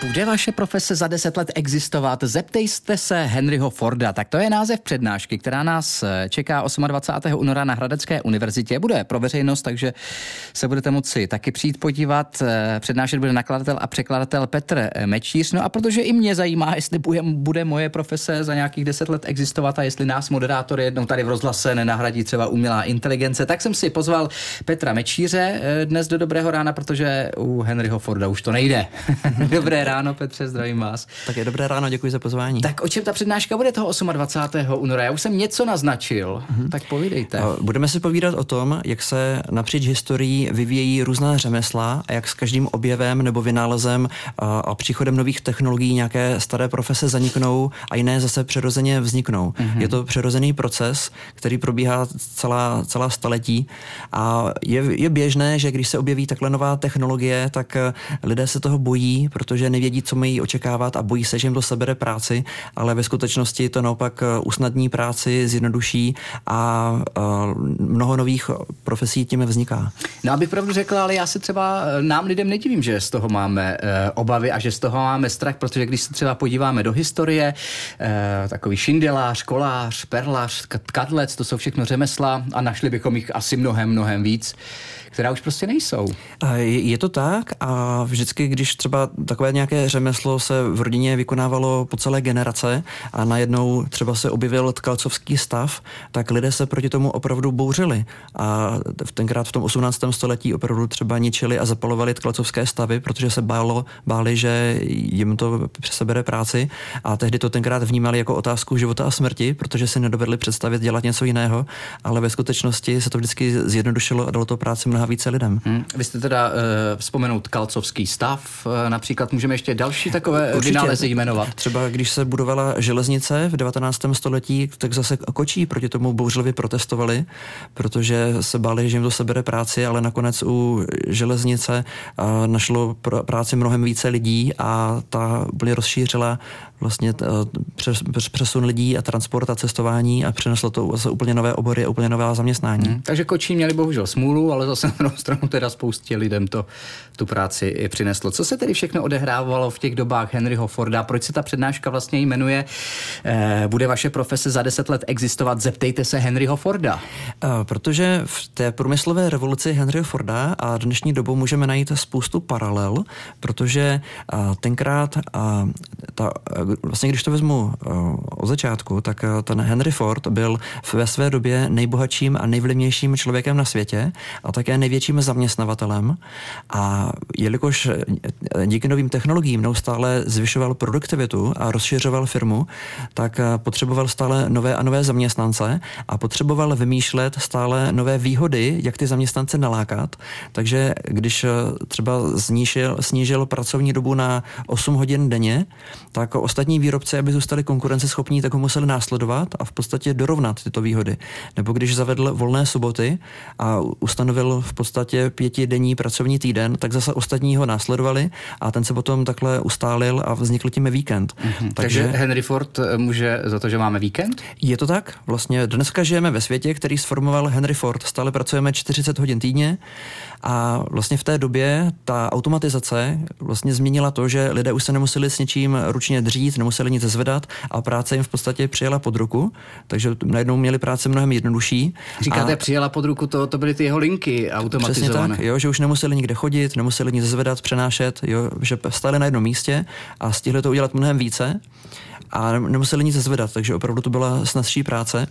Bude vaše profese za deset let existovat? Zeptejte se Henryho Forda. Tak to je název přednášky, která nás eh, čeká 28. února na Hradecké univerzitě. Bude pro veřejnost, takže se budete moci taky přijít podívat. Eh, přednášet bude nakladatel a překladatel Petr Mečíř. No a protože i mě zajímá, jestli bude, moje profese za nějakých deset let existovat a jestli nás moderátor jednou tady v rozhlase nenahradí třeba umělá inteligence, tak jsem si pozval Petra Mečíře eh, dnes do Dobrého rána, protože u Henryho Forda už to nejde. Dobré ráno, Petře, zdravím vás. Tak je dobré ráno, děkuji za pozvání. Tak o čem ta přednáška bude toho 28. února? Já už jsem něco naznačil, mm-hmm. tak povídejte. Budeme si povídat o tom, jak se napříč historií vyvíjejí různá řemesla a jak s každým objevem nebo vynálezem a, a příchodem nových technologií nějaké staré profese zaniknou a jiné zase přirozeně vzniknou. Mm-hmm. Je to přirozený proces, který probíhá celá, celá staletí a je, je běžné, že když se objeví takhle nová technologie, tak lidé se toho bojí, protože nevědí, co mají očekávat a bojí se, že jim to sebere práci, ale ve skutečnosti to naopak eh, usnadní práci, zjednoduší a eh, mnoho nových profesí tím vzniká. No abych pravdu řekl, ale já se třeba eh, nám lidem nedivím, že z toho máme obavy a že z toho máme strach, protože když se třeba podíváme do historie, takový šindelář, kolář, perlář, katlec, to jsou všechno řemesla a našli bychom jich asi mnohem, mnohem víc která už prostě nejsou. Je to tak a vždycky, když třeba takové nějaké řemeslo se v rodině vykonávalo po celé generace a najednou třeba se objevil tkalcovský stav, tak lidé se proti tomu opravdu bouřili. A tenkrát v tom 18. století opravdu třeba ničili a zapalovali tkalcovské stavy, protože se bálo, báli, že jim to přesebere práci a tehdy to tenkrát vnímali jako otázku života a smrti, protože si nedovedli představit dělat něco jiného, ale ve skutečnosti se to vždycky zjednodušilo a dalo to práci pomáhá více lidem. Hmm. Vy jste teda uh, vzpomenout kalcovský stav, uh, například můžeme ještě další takové Určitě. vynálezy jmenovat. Třeba když se budovala železnice v 19. století, tak zase kočí proti tomu bouřlivě protestovali, protože se báli, že jim to sebere práci, ale nakonec u železnice uh, našlo pr- práci mnohem více lidí a ta úplně rozšířila vlastně přes, přesun lidí a transport a cestování a přineslo to zase úplně nové obory a úplně nová zaměstnání. Hmm. Takže kočí měli bohužel smůlu, ale zase na druhou stranu teda spoustě lidem to tu práci i přineslo. Co se tedy všechno odehrávalo v těch dobách Henryho Forda? Proč se ta přednáška vlastně jmenuje eh, Bude vaše profese za deset let existovat? Zeptejte se Henryho Forda. Eh, protože v té průmyslové revoluci Henryho Forda a dnešní dobou můžeme najít spoustu paralel, protože eh, tenkrát ta, vlastně když to vezmu od začátku, tak ten Henry Ford byl ve své době nejbohatším a nejvlivnějším člověkem na světě a také největším zaměstnavatelem. A jelikož díky novým technologiím neustále zvyšoval produktivitu a rozšiřoval firmu, tak potřeboval stále nové a nové zaměstnance a potřeboval vymýšlet stále nové výhody, jak ty zaměstnance nalákat. Takže když třeba snížil, snížil pracovní dobu na 8 hodin denně, tak ostatní výrobci, aby zůstali konkurenceschopní, tak ho museli následovat a v podstatě dorovnat tyto výhody. Nebo když zavedl volné soboty a ustanovil v podstatě pětidenní pracovní týden, tak zase ostatní ho následovali a ten se potom takhle ustálil a vznikl tím víkend. Mm-hmm. Takže, Takže Henry Ford eh, může za to, že máme víkend? Je to tak. Vlastně dneska žijeme ve světě, který sformoval Henry Ford. Stále pracujeme 40 hodin týdně a vlastně v té době ta automatizace vlastně změnila to, že lidé už se nemuseli s něčím ručně dřít, nemuseli nic zvedat a práce jim v podstatě přijela pod ruku, takže najednou měli práce mnohem jednodušší. Říkáte, a... přijela pod ruku, to, to byly ty jeho linky automatizované. Přesně tak, jo, že už nemuseli nikde chodit, nemuseli nic zvedat, přenášet, jo, že stáli na jednom místě a stihli to udělat mnohem více a nemuseli nic zvedat, takže opravdu to byla snazší práce.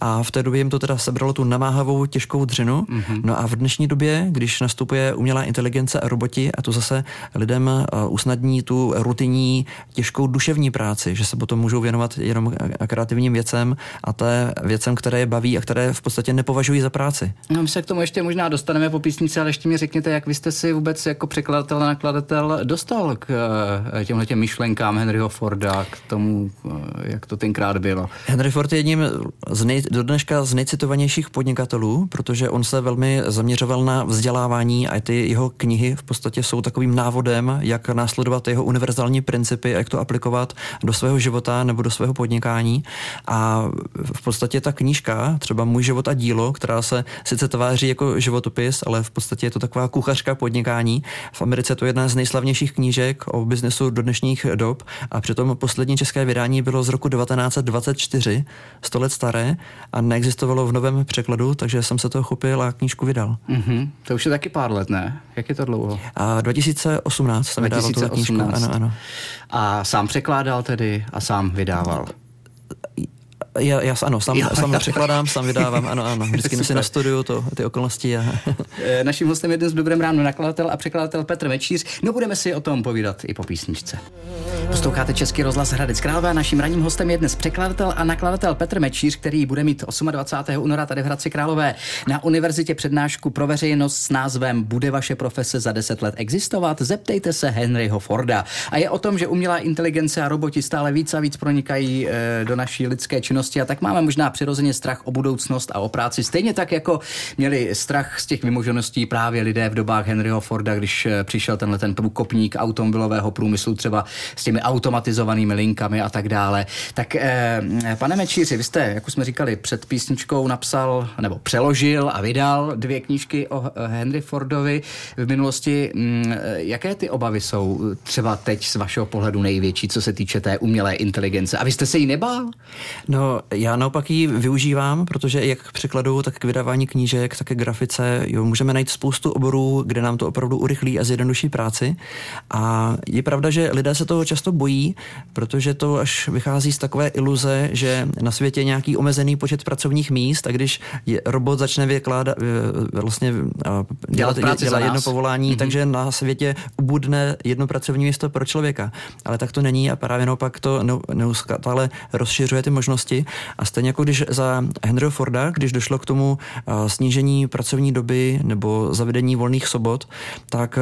A v té době jim to teda sebralo tu namáhavou těžkou dřinu. Mm-hmm. No a v dnešní době, když nastupuje umělá inteligence a roboti, a to zase lidem uh, usnadní tu rutinní, těžkou duševní práci, že se potom můžou věnovat jenom kreativním věcem a té věcem, které je baví a které v podstatě nepovažují za práci. No, my se k tomu ještě možná dostaneme po písnici, ale ještě mi řekněte, jak vy jste si vůbec jako překladatel a nakladatel dostal k uh, těmhle těm myšlenkám Henryho Forda, k tomu Eh, jak to tenkrát bylo. Henry Ford je jedním z nej, do dneška z nejcitovanějších podnikatelů, protože on se velmi zaměřoval na vzdělání vzdělávání a ty jeho knihy v podstatě jsou takovým návodem, jak následovat jeho univerzální principy, jak to aplikovat do svého života nebo do svého podnikání. A v podstatě ta knížka, třeba Můj život a dílo, která se sice tváří jako životopis, ale v podstatě je to taková kuchařka podnikání. V Americe to je jedna z nejslavnějších knížek o biznesu do dnešních dob a přitom poslední české vydání bylo z roku 1924, 100 let staré a neexistovalo v novém překladu, takže jsem se toho chopil a knížku vydal. Mm-hmm. To už je taky pár let, ne? Jak je to dlouho? A 2018 jsem 2018. vydával tu knížku. Ano, ano. A sám překládal tedy a sám vydával? Já, já ano, sám, jo, sám překladám, sám vydávám, ano, ano. Vždycky si na studiu to, ty okolnosti. A... Eh, naším hostem je dnes v Dobrém ráno nakladatel a překladatel Petr Mečíř. No budeme si o tom povídat i po písničce. Posloucháte Český rozhlas Hradec Králové. Naším ranním hostem je dnes překladatel a nakladatel Petr Mečíř, který bude mít 28. února tady v Hradci Králové na univerzitě přednášku pro veřejnost s názvem Bude vaše profese za 10 let existovat? Zeptejte se Henryho Forda. A je o tom, že umělá inteligence a roboti stále víc a víc pronikají e, do naší lidské činnosti a tak máme možná přirozeně strach o budoucnost a o práci. Stejně tak, jako měli strach z těch vymožeností právě lidé v dobách Henryho Forda, když eh, přišel tenhle ten průkopník automobilového průmyslu třeba s těmi automatizovanými linkami a tak dále. Tak eh, pane Mečíři, vy jste, jak už jsme říkali, před písničkou napsal nebo přeložil a vydal dvě knížky o eh, Henry Fordovi v minulosti. Mm, eh, jaké ty obavy jsou třeba teď z vašeho pohledu největší, co se týče té umělé inteligence? A vy jste se jí nebál? No, já naopak ji využívám, protože jak k překladu, tak k vydávání knížek, tak k grafice, jo, můžeme najít spoustu oborů, kde nám to opravdu urychlí a zjednoduší práci. A je pravda, že lidé se toho často bojí, protože to až vychází z takové iluze, že na světě je nějaký omezený počet pracovních míst a když je, robot začne vykládat, vlastně dělat, dělat, dělat jedno povolání, mm-hmm. takže na světě ubudne jedno pracovní místo pro člověka. Ale tak to není a právě naopak to neustále rozšiřuje ty možnosti. A stejně jako když za Henryho Forda, když došlo k tomu snížení pracovní doby nebo zavedení volných sobot, tak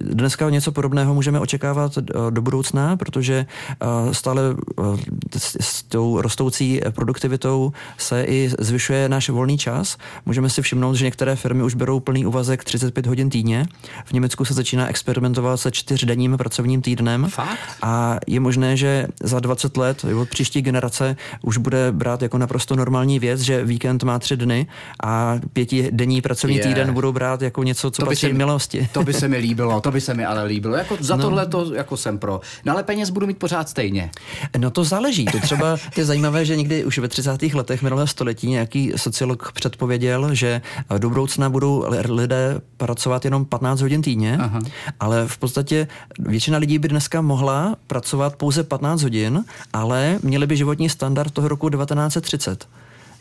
dneska něco podobného můžeme očekávat do budoucna, protože stále s tou rostoucí produktivitou se i zvyšuje náš volný čas. Můžeme si všimnout, že některé firmy už berou plný úvazek 35 hodin týdně. V Německu se začíná experimentovat se čtyřdenním pracovním týdnem. Fakt? A je možné, že za 20 let od příští generace už bude brát jako naprosto normální věc, že víkend má tři dny a pětidenní pracovní je. týden budou brát jako něco, co to patří se, milosti. To by se mi líbilo, to by se mi ale líbilo. Jako za no. tohle to jako jsem pro. No ale peněz budu mít pořád stejně. No to záleží. To třeba je zajímavé, že někdy už ve 30. letech minulého století nějaký sociolog předpověděl, že do budoucna budou lidé pracovat jenom 15 hodin týdně, Aha. ale v podstatě většina lidí by dneska mohla pracovat pouze 15 hodin, ale měli by životní standard toho roku 1930.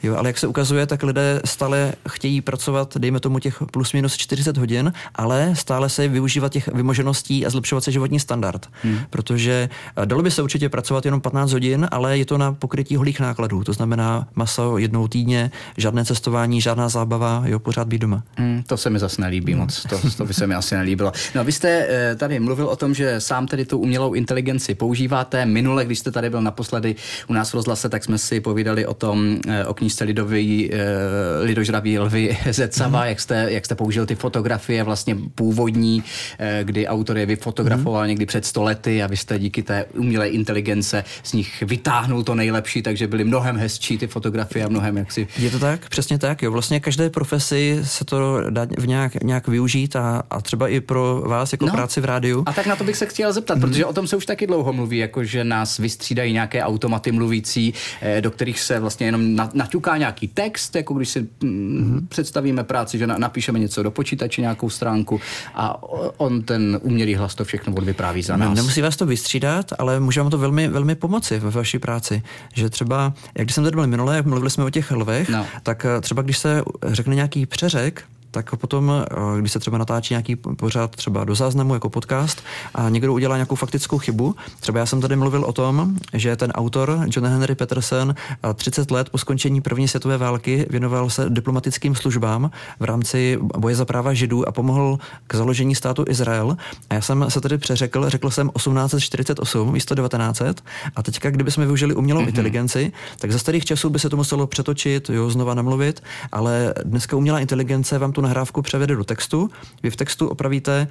Jo, ale jak se ukazuje, tak lidé stále chtějí pracovat, dejme tomu těch plus minus 40 hodin, ale stále se využívat těch vymožeností a zlepšovat se životní standard. Hmm. Protože eh, dalo by se určitě pracovat jenom 15 hodin, ale je to na pokrytí holých nákladů. To znamená maso jednou týdně, žádné cestování, žádná zábava, jo, pořád být doma. Hmm, to se mi zase nelíbí hmm. moc, to, to by se mi asi nelíbilo. No vy jste eh, tady mluvil o tom, že sám tedy tu umělou inteligenci používáte. Minule, když jste tady byl naposledy u nás v rozhlase, tak jsme si povídali o tom, eh, o knížce lidový, eh, lidožravý lvy Zecava, mm. jak, jste, jak jste použil ty fotografie vlastně původní, eh, kdy autor je vyfotografoval mm. někdy před stolety a vy jste díky té umělé inteligence z nich vytáhnul to nejlepší, takže byly mnohem hezčí ty fotografie a mnohem jaksi. Je to tak? Přesně tak, jo. Vlastně každé profesi se to dá v nějak, nějak využít a, a třeba i pro vás jako no. práci v rádiu. A tak na to bych se chtěl zeptat, mm. protože o tom se už taky dlouho mluví, jako že nás vystřídají nějaké automaty mluvící, eh, do kterých se vlastně jenom naťuká nějaký text, jako když si mm-hmm. představíme práci, že na, napíšeme něco do počítače, nějakou stránku a on ten umělý hlas to všechno vypráví za nás. Nemusí vás to vystřídat, ale může vám to velmi, velmi pomoci ve vaší práci. Že třeba, jak když jsem tady byl minule, jak mluvili jsme o těch lvech, no. tak eh, třeba když se řekne nějaký přeřek, tak potom, eh, když se třeba natáčí nějaký pořád třeba do záznamu jako podcast a někdo udělá nějakou faktickou chybu, třeba já jsem tady mluvil o tom, že ten autor John Henry Peterson 30 let po skončení první světové války věnoval se diplomatickým službám v rámci boje za práva židů a pomohl k založení státu Izrael. A já jsem se tady přeřekl, řekl jsem 1848 místo 1900 a teďka, kdybychom využili umělou mm-hmm. inteligenci, tak za starých časů by se to muselo přetočit, jo, znova namluvit, ale dneska umělá inteligence vám to tu nahrávku převede do textu. Vy v textu opravíte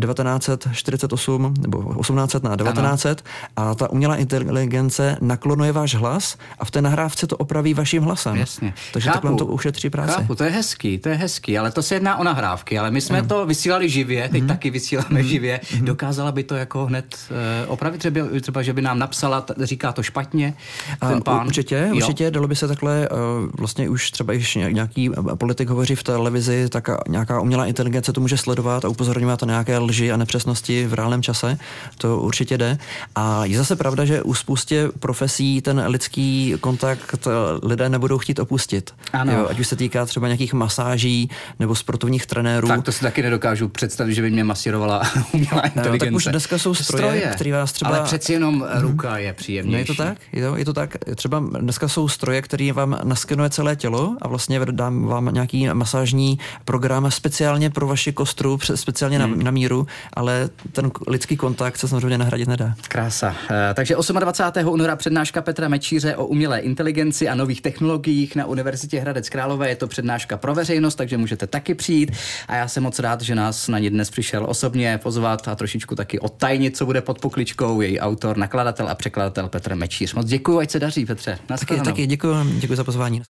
1948 nebo 1800 na 1900 ano. a ta umělá inteligence naklonuje váš hlas a v té nahrávce to opraví vaším hlasem. Jasně. Takže Chápu. takhle to ušetří práci. Chápu, to je hezký, to je hezký, ale to se jedná o nahrávky, ale my jsme ano. to vysílali živě, teď mm. taky vysíláme mm. živě. Mm. Dokázala by to jako hned uh, opravit, třeba, třeba, že by nám napsala, říká to špatně, ten pán. Určitě, jo. určitě, dalo by se takhle, uh, vlastně už třeba když nějaký politik hovoří v televizi, tak nějaká umělá inteligence to může sledovat a upozorňovat na nějaké lži a nepřesnosti v reálném čase, to určitě jde. A je zase pravda, že u spoustě profesí ten lidský kontakt lidé nebudou chtít opustit. Ano. Jo, ať už se týká třeba nějakých masáží nebo sportovních trenérů. Tak to si taky nedokážu představit, že by mě masírovala umělá inteligence. No, tak už dneska jsou stroje, stroje. který vás třeba... Ale přeci jenom ruka je příjemnější. No je to tak? Je to, je to tak. Třeba dneska jsou stroje, který vám naskenuje celé tělo a vlastně dám vám nějaký masážní program speciálně pro vaši kostru, speciálně hmm. na, na míru, ale ten lidský kontakt se samozřejmě nahradit nedá. Krása. E, takže 28. února přednáška Petra Mečíře o umělé inteligenci a nových technologiích na Univerzitě Hradec Králové. Je to přednáška pro veřejnost, takže můžete taky přijít. A já jsem moc rád, že nás na ní dnes přišel osobně pozvat a trošičku taky odtajnit, co bude pod pokličkou. Její autor, nakladatel a překladatel Petr Mečíř. Moc děkuji, ať se daří, Petře. Taky, taky děkuji, děkuji za pozvání.